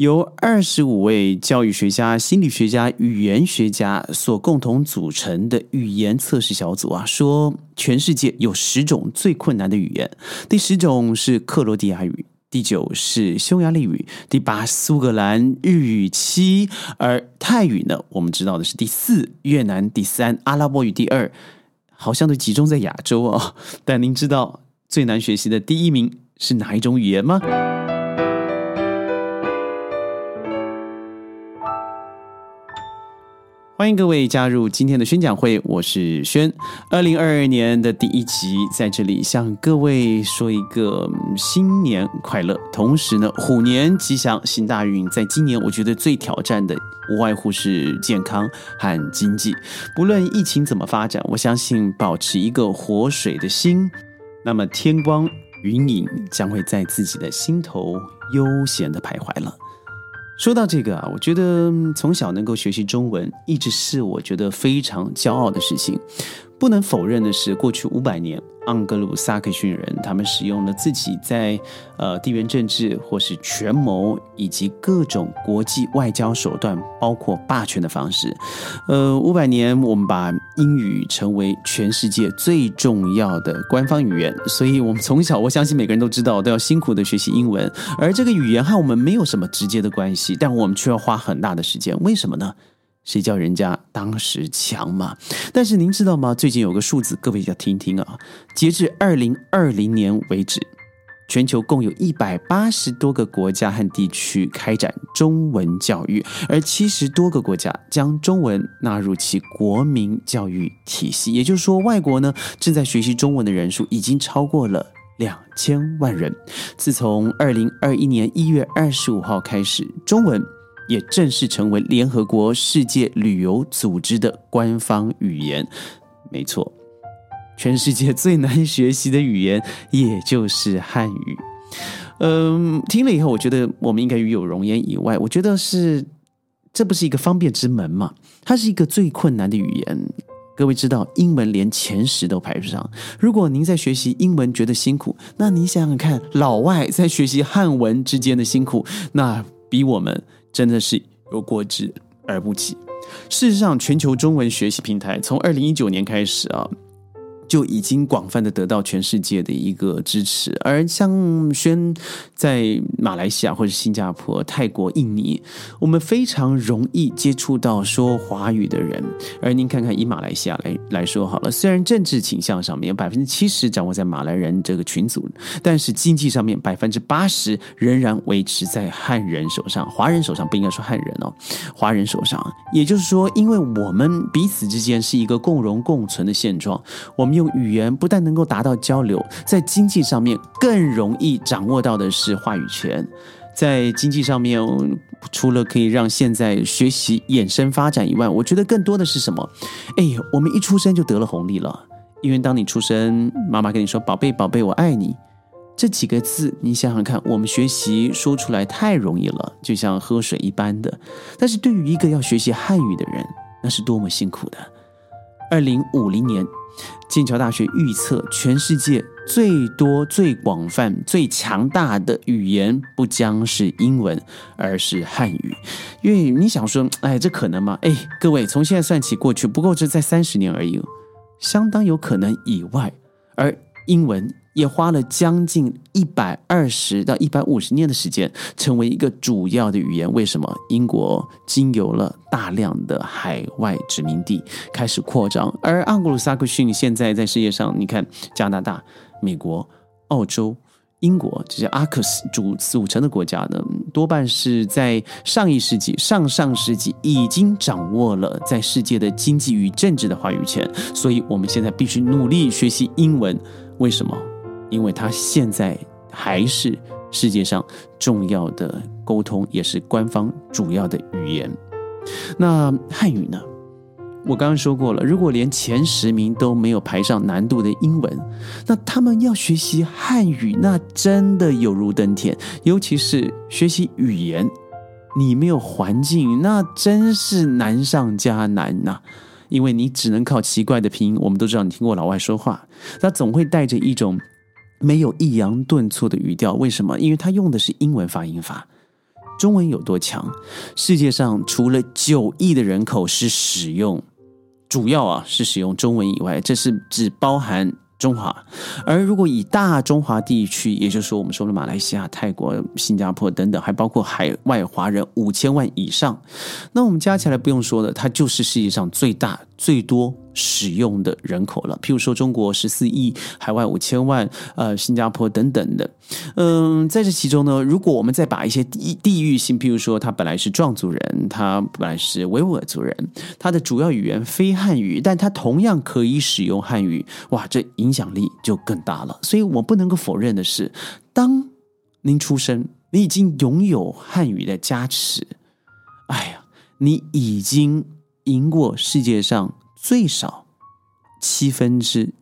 由二十五位教育学家、心理学家、语言学家所共同组成的语言测试小组啊，说全世界有十种最困难的语言，第十种是克罗地亚语，第九是匈牙利语，第八苏格兰日语七，而泰语呢，我们知道的是第四，越南第三，阿拉伯语第二，好像都集中在亚洲啊。但您知道最难学习的第一名是哪一种语言吗？欢迎各位加入今天的宣讲会，我是轩。二零二二年的第一集在这里向各位说一个新年快乐，同时呢，虎年吉祥，行大运。在今年，我觉得最挑战的无外乎是健康和经济。不论疫情怎么发展，我相信保持一个活水的心，那么天光云影将会在自己的心头悠闲的徘徊了。说到这个啊，我觉得从小能够学习中文，一直是我觉得非常骄傲的事情。不能否认的是，过去五百年。盎格鲁撒克逊人，他们使用了自己在呃地缘政治或是权谋以及各种国际外交手段，包括霸权的方式。呃，五百年，我们把英语成为全世界最重要的官方语言，所以我们从小，我相信每个人都知道，都要辛苦的学习英文。而这个语言和我们没有什么直接的关系，但我们却要花很大的时间。为什么呢？谁叫人家当时强嘛？但是您知道吗？最近有个数字，各位要听听啊。截至二零二零年为止，全球共有一百八十多个国家和地区开展中文教育，而七十多个国家将中文纳入其国民教育体系。也就是说，外国呢正在学习中文的人数已经超过了两千万人。自从二零二一年一月二十五号开始，中文。也正式成为联合国世界旅游组织的官方语言。没错，全世界最难学习的语言也就是汉语。嗯，听了以后，我觉得我们应该与有容颜以外，我觉得是这不是一个方便之门嘛？它是一个最困难的语言。各位知道，英文连前十都排不上。如果您在学习英文觉得辛苦，那你想想看，老外在学习汉文之间的辛苦，那比我们。真的是有过之而不及。事实上，全球中文学习平台从二零一九年开始啊。就已经广泛的得到全世界的一个支持，而像轩在马来西亚或者新加坡、泰国、印尼，我们非常容易接触到说华语的人。而您看看以马来西亚来来说好了，虽然政治倾向上面百分之七十掌握在马来人这个群组，但是经济上面百分之八十仍然维持在汉人手上，华人手上不应该说汉人哦，华人手上。也就是说，因为我们彼此之间是一个共荣共存的现状，我们。用语言不但能够达到交流，在经济上面更容易掌握到的是话语权。在经济上面，除了可以让现在学习衍生发展以外，我觉得更多的是什么？哎，我们一出生就得了红利了，因为当你出生，妈妈跟你说“宝贝，宝贝，我爱你”这几个字，你想想看，我们学习说出来太容易了，就像喝水一般的。但是对于一个要学习汉语的人，那是多么辛苦的。二零五零年。剑桥大学预测，全世界最多、最广泛、最强大的语言不将是英文，而是汉语。因为你想说，哎，这可能吗？哎，各位，从现在算起，过去不过是在三十年而已，相当有可能以外，而英文。也花了将近一百二十到一百五十年的时间，成为一个主要的语言。为什么？英国经由了大量的海外殖民地开始扩张，而盎格鲁撒克逊现在在世界上，你看加拿大、美国、澳洲、英国这些阿克斯组组成的国家呢，多半是在上一世纪、上上世纪已经掌握了在世界的经济与政治的话语权。所以，我们现在必须努力学习英文。为什么？因为它现在还是世界上重要的沟通，也是官方主要的语言。那汉语呢？我刚刚说过了，如果连前十名都没有排上难度的英文，那他们要学习汉语，那真的有如登天。尤其是学习语言，你没有环境，那真是难上加难呐。因为你只能靠奇怪的拼音。我们都知道，你听过老外说话，他总会带着一种。没有抑扬顿挫的语调，为什么？因为他用的是英文发音法。中文有多强？世界上除了九亿的人口是使用，主要啊是使用中文以外，这是只包含。中华，而如果以大中华地区，也就是说我们说的马来西亚、泰国、新加坡等等，还包括海外华人五千万以上，那我们加起来不用说了，它就是世界上最大、最多。使用的人口了，譬如说中国十四亿，海外五千万，呃，新加坡等等的，嗯，在这其中呢，如果我们再把一些地地域性，譬如说他本来是壮族人，他本来是维吾尔族人，他的主要语言非汉语，但他同样可以使用汉语，哇，这影响力就更大了。所以我不能够否认的是，当您出生，你已经拥有汉语的加持，哎呀，你已经赢过世界上。最少七分之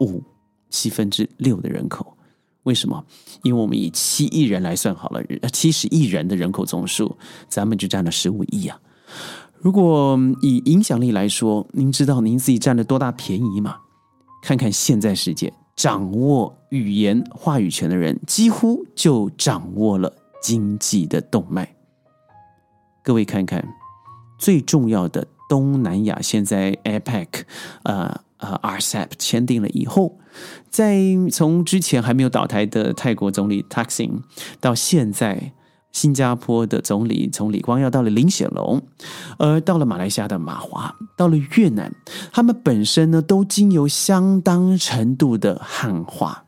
五、七分之六的人口，为什么？因为我们以七亿人来算好了，七十亿人的人口总数，咱们就占了十五亿啊。如果以影响力来说，您知道您自己占了多大便宜吗？看看现在世界，掌握语言话语权的人，几乎就掌握了经济的动脉。各位看看，最重要的。东南亚现在 APEC，呃呃 RCEP 签订了以后，在从之前还没有倒台的泰国总理 Taksin，到现在新加坡的总理从李光耀到了林显龙，而到了马来西亚的马华，到了越南，他们本身呢都经由相当程度的汉化，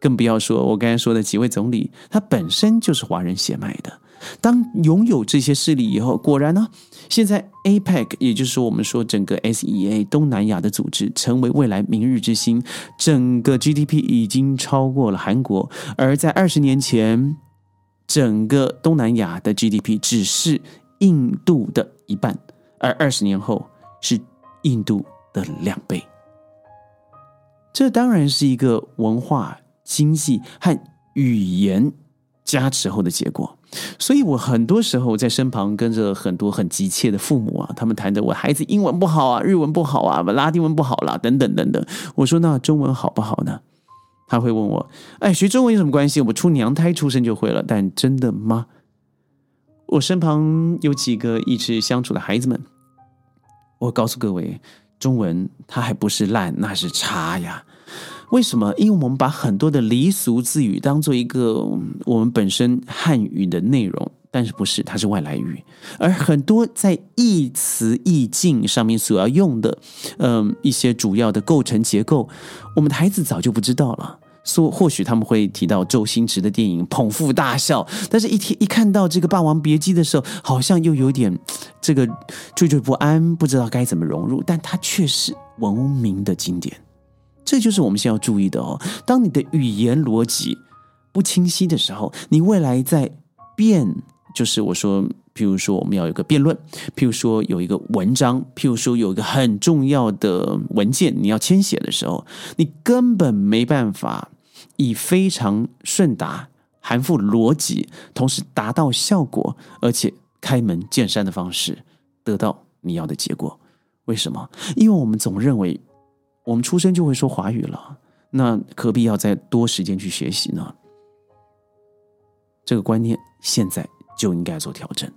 更不要说我刚才说的几位总理，他本身就是华人血脉的。当拥有这些势力以后，果然呢，现在 APEC，也就是我们说整个 SEA 东南亚的组织，成为未来明日之星，整个 GDP 已经超过了韩国。而在二十年前，整个东南亚的 GDP 只是印度的一半，而二十年后是印度的两倍。这当然是一个文化、经济和语言加持后的结果。所以，我很多时候在身旁跟着很多很急切的父母啊，他们谈着我孩子英文不好啊，日文不好啊，拉丁文不好啦，等等等等。我说那中文好不好呢？他会问我，哎，学中文有什么关系？我出娘胎出生就会了。但真的吗？我身旁有几个一直相处的孩子们，我告诉各位，中文它还不是烂，那是差呀。为什么？因为我们把很多的离俗字语当做一个我们本身汉语的内容，但是不是，它是外来语。而很多在意词意境上面所要用的，嗯，一些主要的构成结构，我们的孩子早就不知道了。说或许他们会提到周星驰的电影捧腹大笑，但是一听一看到这个《霸王别姬》的时候，好像又有点这个惴惴不安，不知道该怎么融入。但它却是闻名的经典。这就是我们先要注意的哦。当你的语言逻辑不清晰的时候，你未来在辩，就是我说，譬如说我们要有个辩论，譬如说有一个文章，譬如说有一个很重要的文件你要签写的时候，你根本没办法以非常顺达、含富逻辑，同时达到效果，而且开门见山的方式得到你要的结果。为什么？因为我们总认为。我们出生就会说华语了，那何必要再多时间去学习呢？这个观念现在就应该做调整。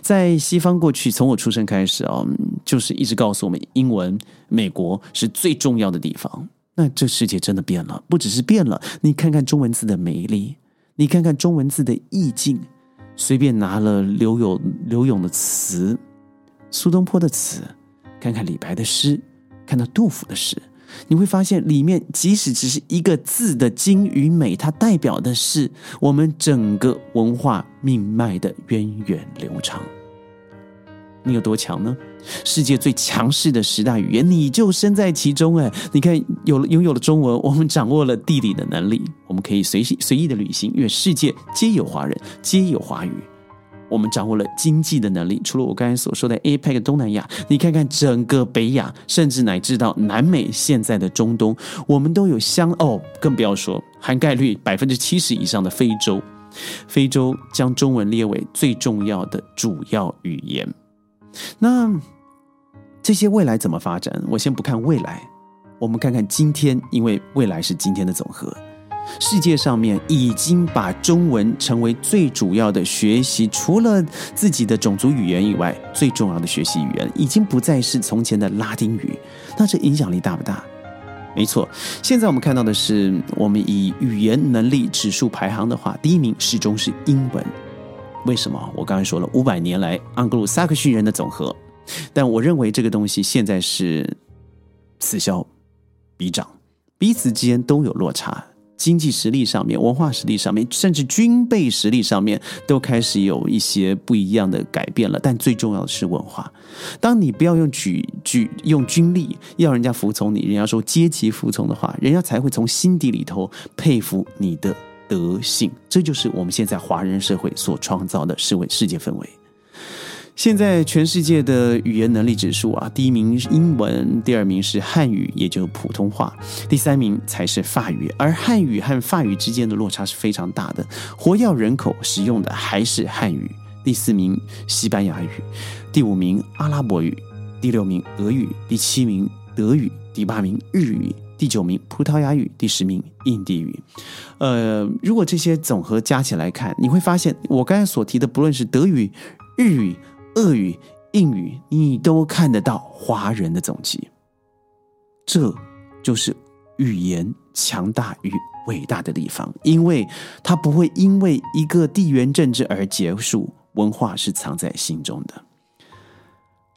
在西方过去，从我出生开始啊，就是一直告诉我们，英文美国是最重要的地方。那这世界真的变了，不只是变了。你看看中文字的美丽，你看看中文字的意境，随便拿了刘勇刘勇的词、苏东坡的词，看看李白的诗。看到杜甫的诗，你会发现里面即使只是一个字的精与美，它代表的是我们整个文化命脉的源远流长。你有多强呢？世界最强势的十大语言，你就身在其中。哎，你看，有了拥有了中文，我们掌握了地理的能力，我们可以随随意的旅行，因为世界皆有华人，皆有华语。我们掌握了经济的能力，除了我刚才所说的 APEC 东南亚，你看看整个北亚，甚至乃至到南美，现在的中东，我们都有相哦，更不要说含概率百分之七十以上的非洲，非洲将中文列为最重要的主要语言。那这些未来怎么发展？我先不看未来，我们看看今天，因为未来是今天的总和。世界上面已经把中文成为最主要的学习，除了自己的种族语言以外，最重要的学习语言已经不再是从前的拉丁语。那这影响力大不大？没错，现在我们看到的是，我们以语言能力指数排行的话，第一名始终是英文。为什么？我刚才说了，五百年来盎格鲁撒克逊人的总和。但我认为这个东西现在是此消彼长，彼此之间都有落差。经济实力上面、文化实力上面，甚至军备实力上面，都开始有一些不一样的改变了。但最重要的是文化。当你不要用举举用军力要人家服从你，人家说阶级服从的话，人家才会从心底里头佩服你的德性。这就是我们现在华人社会所创造的世世界氛围。现在全世界的语言能力指数啊，第一名是英文，第二名是汉语，也就是普通话，第三名才是法语。而汉语和法语之间的落差是非常大的，活跃人口使用的还是汉语。第四名西班牙语，第五名阿拉伯语，第六名俄语，第七名德语，第八名日语，第九名葡萄牙语，第十名印地语。呃，如果这些总和加起来看，你会发现我刚才所提的，不论是德语、日语。俄语、印语，你都看得到华人的踪迹。这就是语言强大与伟大的地方，因为它不会因为一个地缘政治而结束。文化是藏在心中的。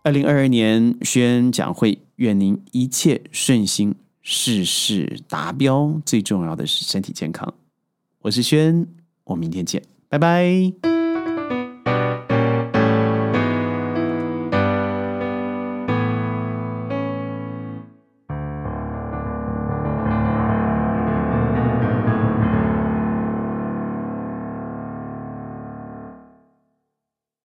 二零二二年宣讲会，愿您一切顺心，事事达标。最重要的是身体健康。我是轩，我明天见，拜拜。